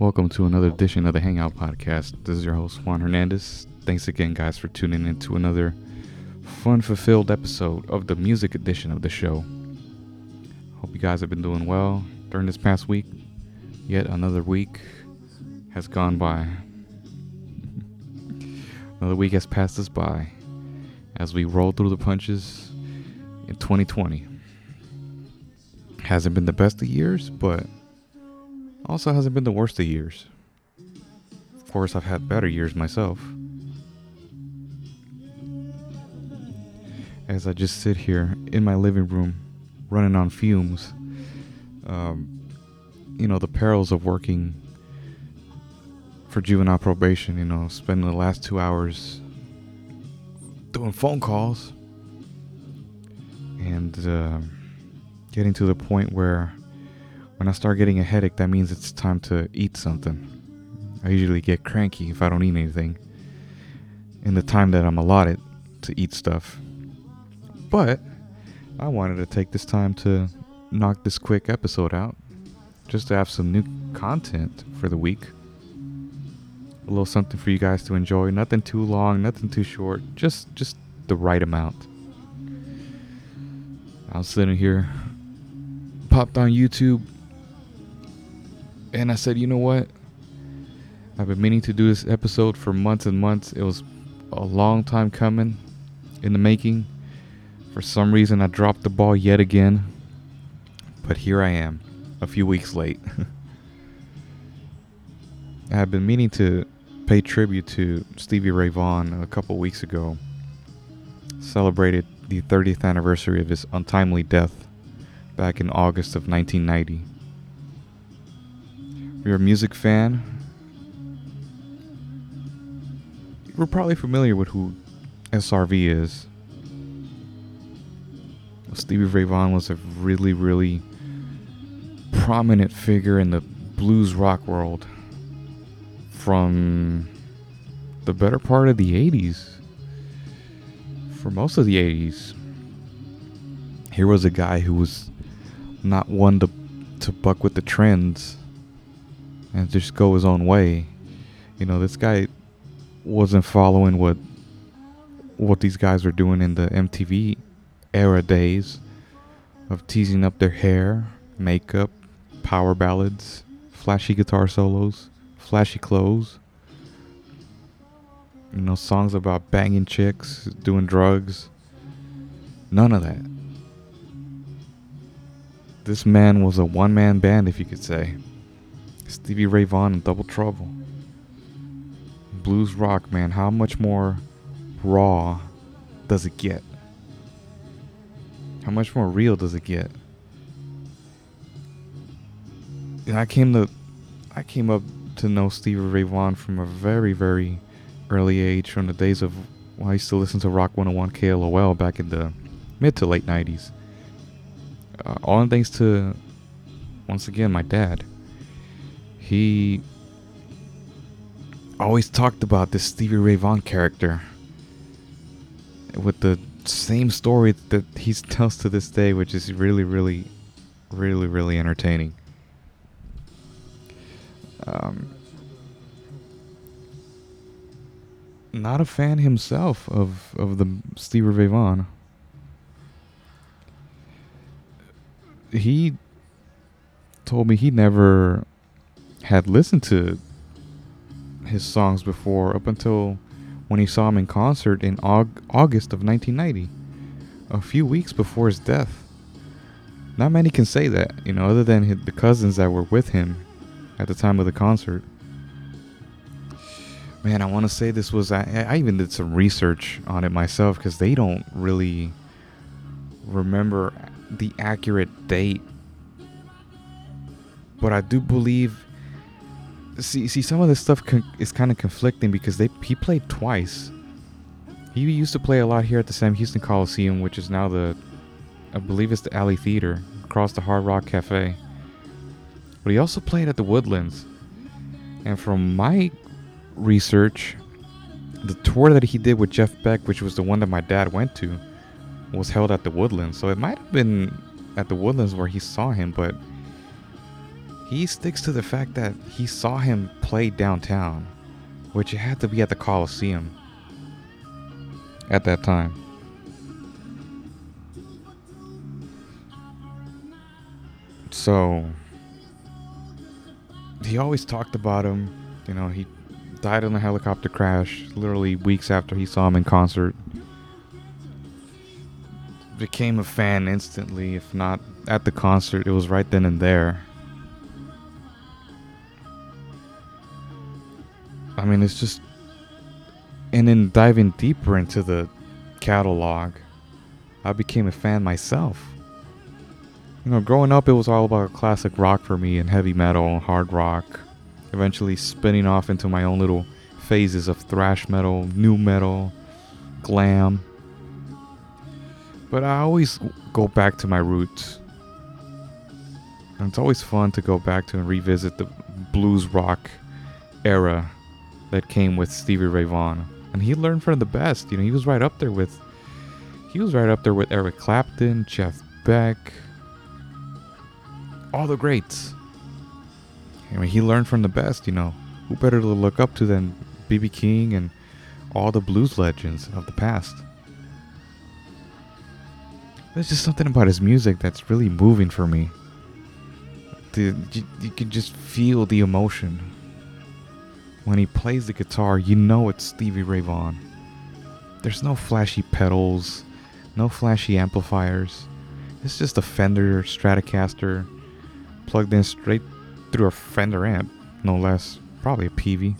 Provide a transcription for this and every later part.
Welcome to another edition of the Hangout Podcast. This is your host, Juan Hernandez. Thanks again, guys, for tuning in to another fun fulfilled episode of the music edition of the show. Hope you guys have been doing well during this past week. Yet another week has gone by. another week has passed us by as we roll through the punches in 2020. Hasn't been the best of years, but also hasn't been the worst of years. Of course, I've had better years myself. As I just sit here in my living room, running on fumes, um, you know, the perils of working for juvenile probation, you know, spending the last two hours doing phone calls and uh, getting to the point where when I start getting a headache, that means it's time to eat something. I usually get cranky if I don't eat anything in the time that I'm allotted to eat stuff. But I wanted to take this time to knock this quick episode out just to have some new content for the week. A little something for you guys to enjoy. Nothing too long, nothing too short. Just just the right amount. I was sitting here, popped on YouTube, and I said, you know what? I've been meaning to do this episode for months and months. It was a long time coming in the making. For some reason, I dropped the ball yet again. But here I am, a few weeks late. I had been meaning to pay tribute to Stevie Ray Vaughan a couple weeks ago. Celebrated the 30th anniversary of his untimely death back in August of 1990. You're a music fan, you're probably familiar with who SRV is. Stevie Ray Vaughan was a really, really prominent figure in the blues rock world from the better part of the 80s. For most of the 80s. Here was a guy who was not one to, to buck with the trends and just go his own way. You know, this guy wasn't following what what these guys were doing in the MTV era days of teasing up their hair, makeup, power ballads, flashy guitar solos, flashy clothes. You know, songs about banging chicks, doing drugs. None of that. This man was a one man band, if you could say. Stevie Ray Vaughan and Double Trouble. Blues rock, man. How much more raw does it get? How much more real does it get? And I came to, I came up to know Stevie Ray Vaughan from a very, very early age, from the days of I used to listen to Rock 101 KLOL back in the mid to late 90s. Uh, all thanks to, once again, my dad he always talked about this Stevie Ray Vaughan character with the same story that he tells to this day, which is really, really, really, really entertaining. Um, not a fan himself of, of the Stevie Ray Vaughan. He told me he never had listened to his songs before up until when he saw him in concert in Aug- August of 1990, a few weeks before his death. Not many can say that, you know, other than the cousins that were with him at the time of the concert. Man, I want to say this was. I, I even did some research on it myself because they don't really remember the accurate date. But I do believe see see some of this stuff con- is kind of conflicting because they he played twice. He used to play a lot here at the Sam Houston Coliseum, which is now the I believe it's the Alley Theater across the Hard Rock Cafe. But he also played at the Woodlands. And from my research, the tour that he did with Jeff Beck, which was the one that my dad went to, was held at the Woodlands. So it might have been at the Woodlands where he saw him, but he sticks to the fact that he saw him play downtown, which had to be at the Coliseum at that time. So he always talked about him. You know, he died in a helicopter crash literally weeks after he saw him in concert. Became a fan instantly, if not at the concert, it was right then and there. I mean, it's just. And then diving deeper into the catalog, I became a fan myself. You know, growing up, it was all about classic rock for me and heavy metal, and hard rock. Eventually, spinning off into my own little phases of thrash metal, new metal, glam. But I always go back to my roots. And it's always fun to go back to and revisit the blues rock era that came with Stevie Ray Vaughan. And he learned from the best. You know, he was right up there with he was right up there with Eric Clapton, Jeff Beck, all the greats. I mean, he learned from the best, you know. Who better to look up to than B.B. King and all the blues legends of the past? There's just something about his music that's really moving for me. The, you, you can just feel the emotion. When he plays the guitar, you know it's Stevie Ray Vaughan. There's no flashy pedals, no flashy amplifiers. It's just a Fender Stratocaster plugged in straight through a Fender amp, no less. Probably a Peavey.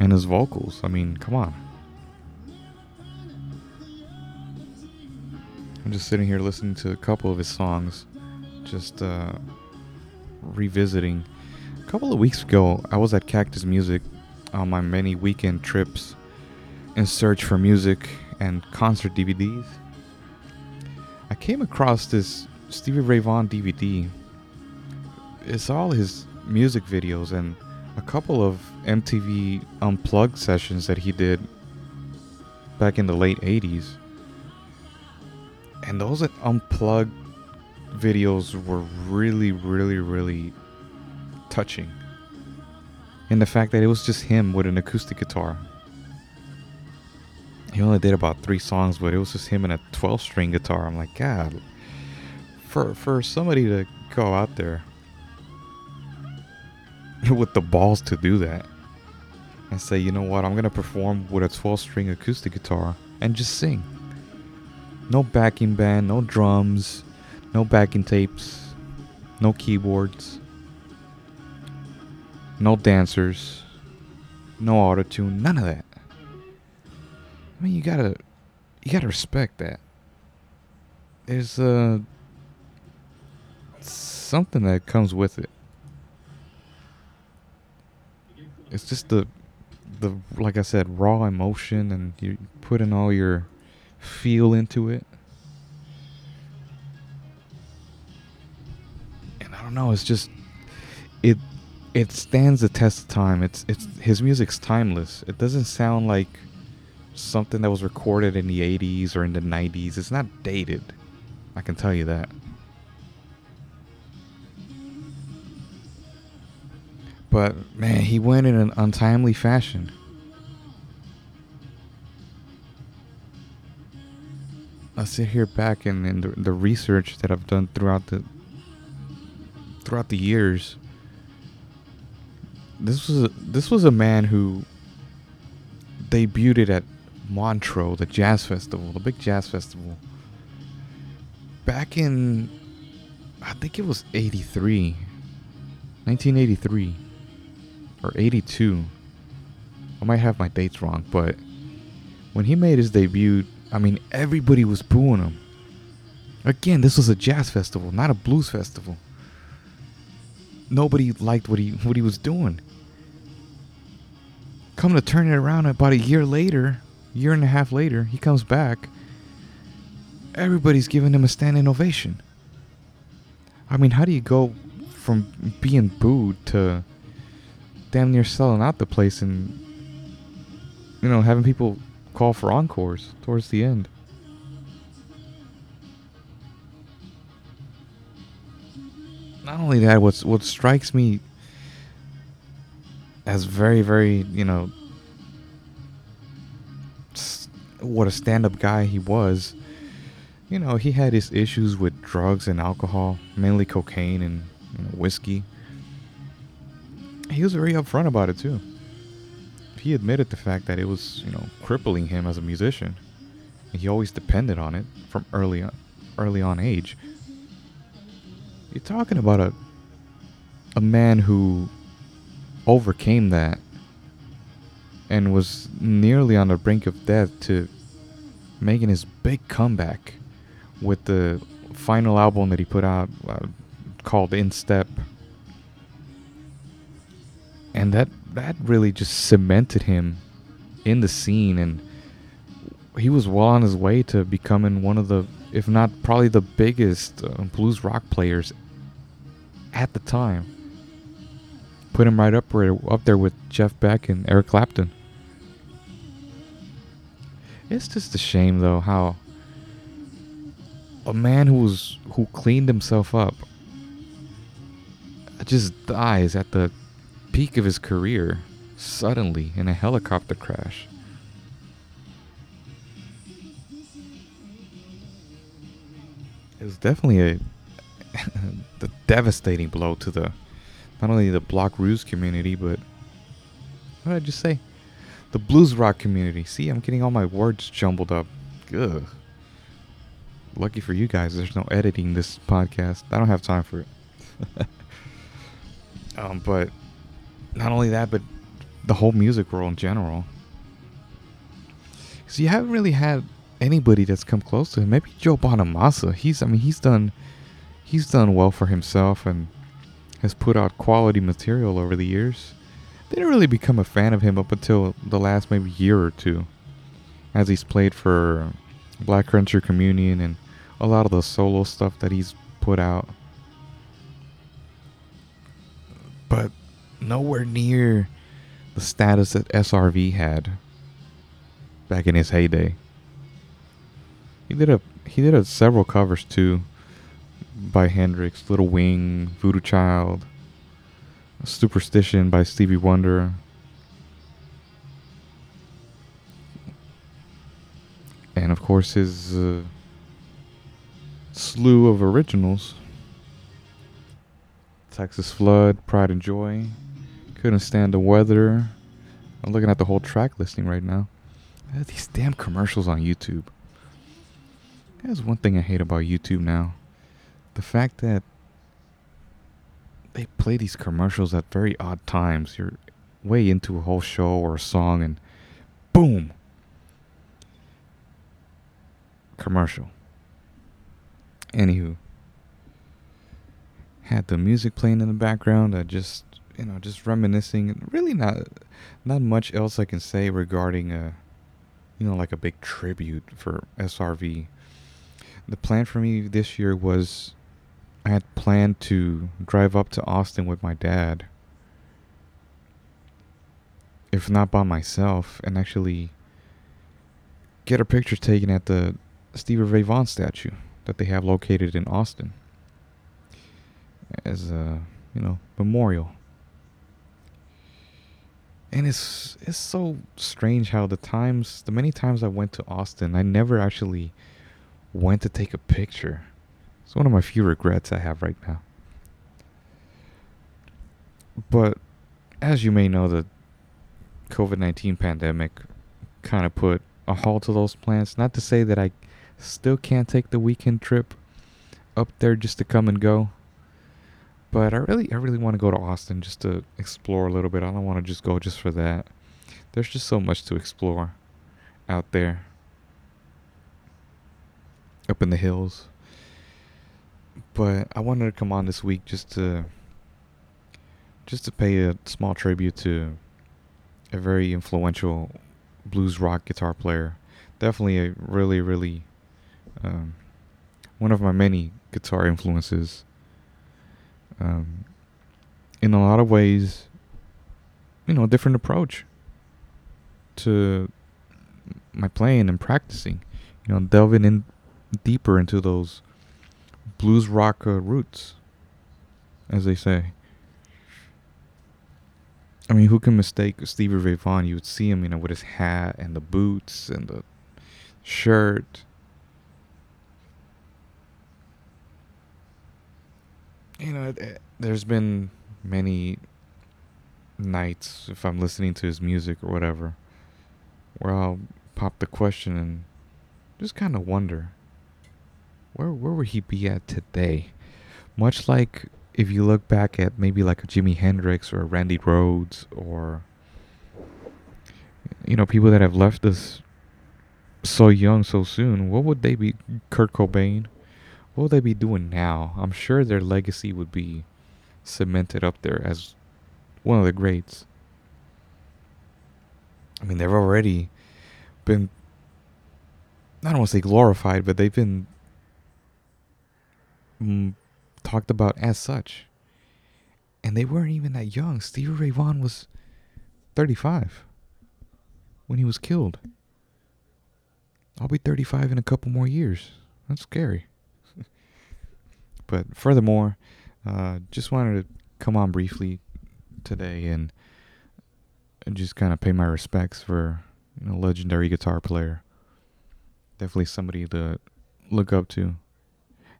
And his vocals, I mean, come on. I'm just sitting here listening to a couple of his songs, just uh, revisiting. A couple of weeks ago, I was at Cactus Music on my many weekend trips in search for music and concert DVDs. I came across this Stevie Ray Vaughan DVD. It's all his music videos and a couple of MTV unplugged sessions that he did back in the late 80s. And those unplugged videos were really, really, really touching. In the fact that it was just him with an acoustic guitar. He only did about three songs, but it was just him and a 12 string guitar. I'm like, God, for, for somebody to go out there with the balls to do that and say, you know what, I'm going to perform with a 12 string acoustic guitar and just sing. No backing band, no drums, no backing tapes, no keyboards, no dancers, no auto tune, none of that. I mean, you gotta, you gotta respect that. There's uh, something that comes with it. It's just the, the like I said, raw emotion, and you put in all your feel into it. And I don't know, it's just it it stands the test of time. It's it's his music's timeless. It doesn't sound like something that was recorded in the 80s or in the 90s. It's not dated. I can tell you that. But man, he went in an untimely fashion. I sit here back and in the, the research that I've done throughout the throughout the years. This was a, this was a man who debuted at Montreux, the jazz festival, the big jazz festival. Back in I think it was 83. 1983 or 82. I might have my dates wrong, but when he made his debut, I mean, everybody was booing him. Again, this was a jazz festival, not a blues festival. Nobody liked what he what he was doing. Come to turn it around about a year later, year and a half later, he comes back. Everybody's giving him a standing ovation. I mean, how do you go from being booed to damn near selling out the place and you know having people call for encores towards the end. Not only that, what's what strikes me as very, very, you know, what a stand-up guy he was. You know, he had his issues with drugs and alcohol, mainly cocaine and you know, whiskey. He was very upfront about it too. He admitted the fact that it was, you know, crippling him as a musician. He always depended on it from early on, early on age. You're talking about a a man who overcame that and was nearly on the brink of death to making his big comeback with the final album that he put out uh, called In Step. And that that really just cemented him in the scene and he was well on his way to becoming one of the if not probably the biggest uh, blues rock players at the time. Put him right up up there with Jeff Beck and Eric Clapton. It's just a shame though how a man who was who cleaned himself up just dies at the peak of his career suddenly in a helicopter crash. It was definitely a the devastating blow to the not only the Block Ruse community, but what did I just say? The blues rock community. See, I'm getting all my words jumbled up. Ugh. Lucky for you guys, there's no editing this podcast. I don't have time for it. um, but not only that, but the whole music world in general. So you haven't really had anybody that's come close to him. Maybe Joe Bonamassa. He's, I mean, he's done, he's done well for himself and has put out quality material over the years. Didn't really become a fan of him up until the last maybe year or two, as he's played for Black Country Communion and a lot of the solo stuff that he's put out. But nowhere near the status that SRV had back in his heyday. He did a he did a several covers too by Hendrix, Little Wing, Voodoo Child, Superstition by Stevie Wonder. And of course his uh, slew of originals. Texas Flood, Pride and Joy, Couldn't Stand the Weather. I'm looking at the whole track listing right now. These damn commercials on YouTube. That's one thing I hate about YouTube now the fact that they play these commercials at very odd times. You're way into a whole show or a song, and boom, commercial. Anywho, had the music playing in the background. I just, you know, just reminiscing. Really, not, not much else I can say regarding a, you know, like a big tribute for SRV. The plan for me this year was I had planned to drive up to Austin with my dad, if not by myself, and actually get a picture taken at the Stevie Ray Vaughan statue that they have located in Austin as a you know memorial. And it's it's so strange how the times the many times I went to Austin, I never actually went to take a picture it's one of my few regrets I have right now. But as you may know, the COVID 19 pandemic kind of put a halt to those plans. Not to say that I still can't take the weekend trip up there just to come and go. But I really I really want to go to Austin just to explore a little bit. I don't want to just go just for that. There's just so much to explore out there. Up in the hills. But I wanted to come on this week just to just to pay a small tribute to a very influential blues rock guitar player. Definitely a really, really um, one of my many guitar influences. Um, in a lot of ways, you know, a different approach to my playing and practicing. You know, delving in deeper into those blues rock uh, roots. as they say. I mean, who can mistake Stevie Ray Vaughan? You would see him, you know, with his hat and the boots and the shirt. You know, there's been many nights if I'm listening to his music or whatever, where I'll pop the question and just kind of wonder, where where would he be at today? Much like if you look back at maybe like a Jimi Hendrix or a Randy Rhoads or you know people that have left us so young so soon, what would they be? Kurt Cobain, what would they be doing now? I'm sure their legacy would be cemented up there as one of the greats. I mean, they've already been I don't want to say glorified, but they've been mm, talked about as such. And they weren't even that young. Stevie Ray Vaughan was 35 when he was killed. I'll be 35 in a couple more years. That's scary. but furthermore, uh, just wanted to come on briefly today and, just kind of pay my respects for you know, legendary guitar player. Definitely somebody to look up to.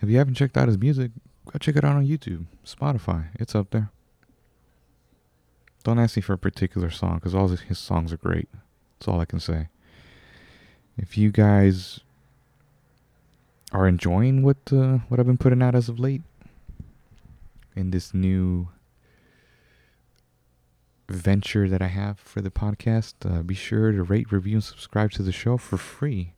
If you haven't checked out his music, go check it out on YouTube, Spotify. It's up there. Don't ask me for a particular song because all his songs are great. That's all I can say. If you guys are enjoying what uh, what I've been putting out as of late in this new venture that I have for the podcast, uh, be sure to rate, review, and subscribe to the show for free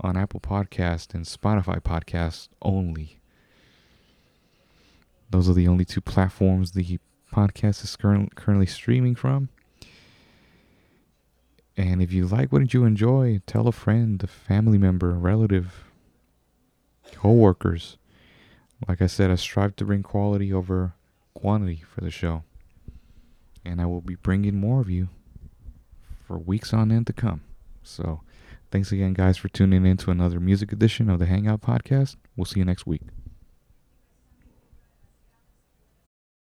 on Apple Podcast and Spotify Podcast only. Those are the only two platforms the podcast is current, currently streaming from. And if you like what you enjoy, tell a friend, a family member, a relative, co-workers. Like I said, I strive to bring quality over quantity for the show. And I will be bringing more of you for weeks on end to come. So, thanks again, guys, for tuning in to another music edition of the Hangout Podcast. We'll see you next week.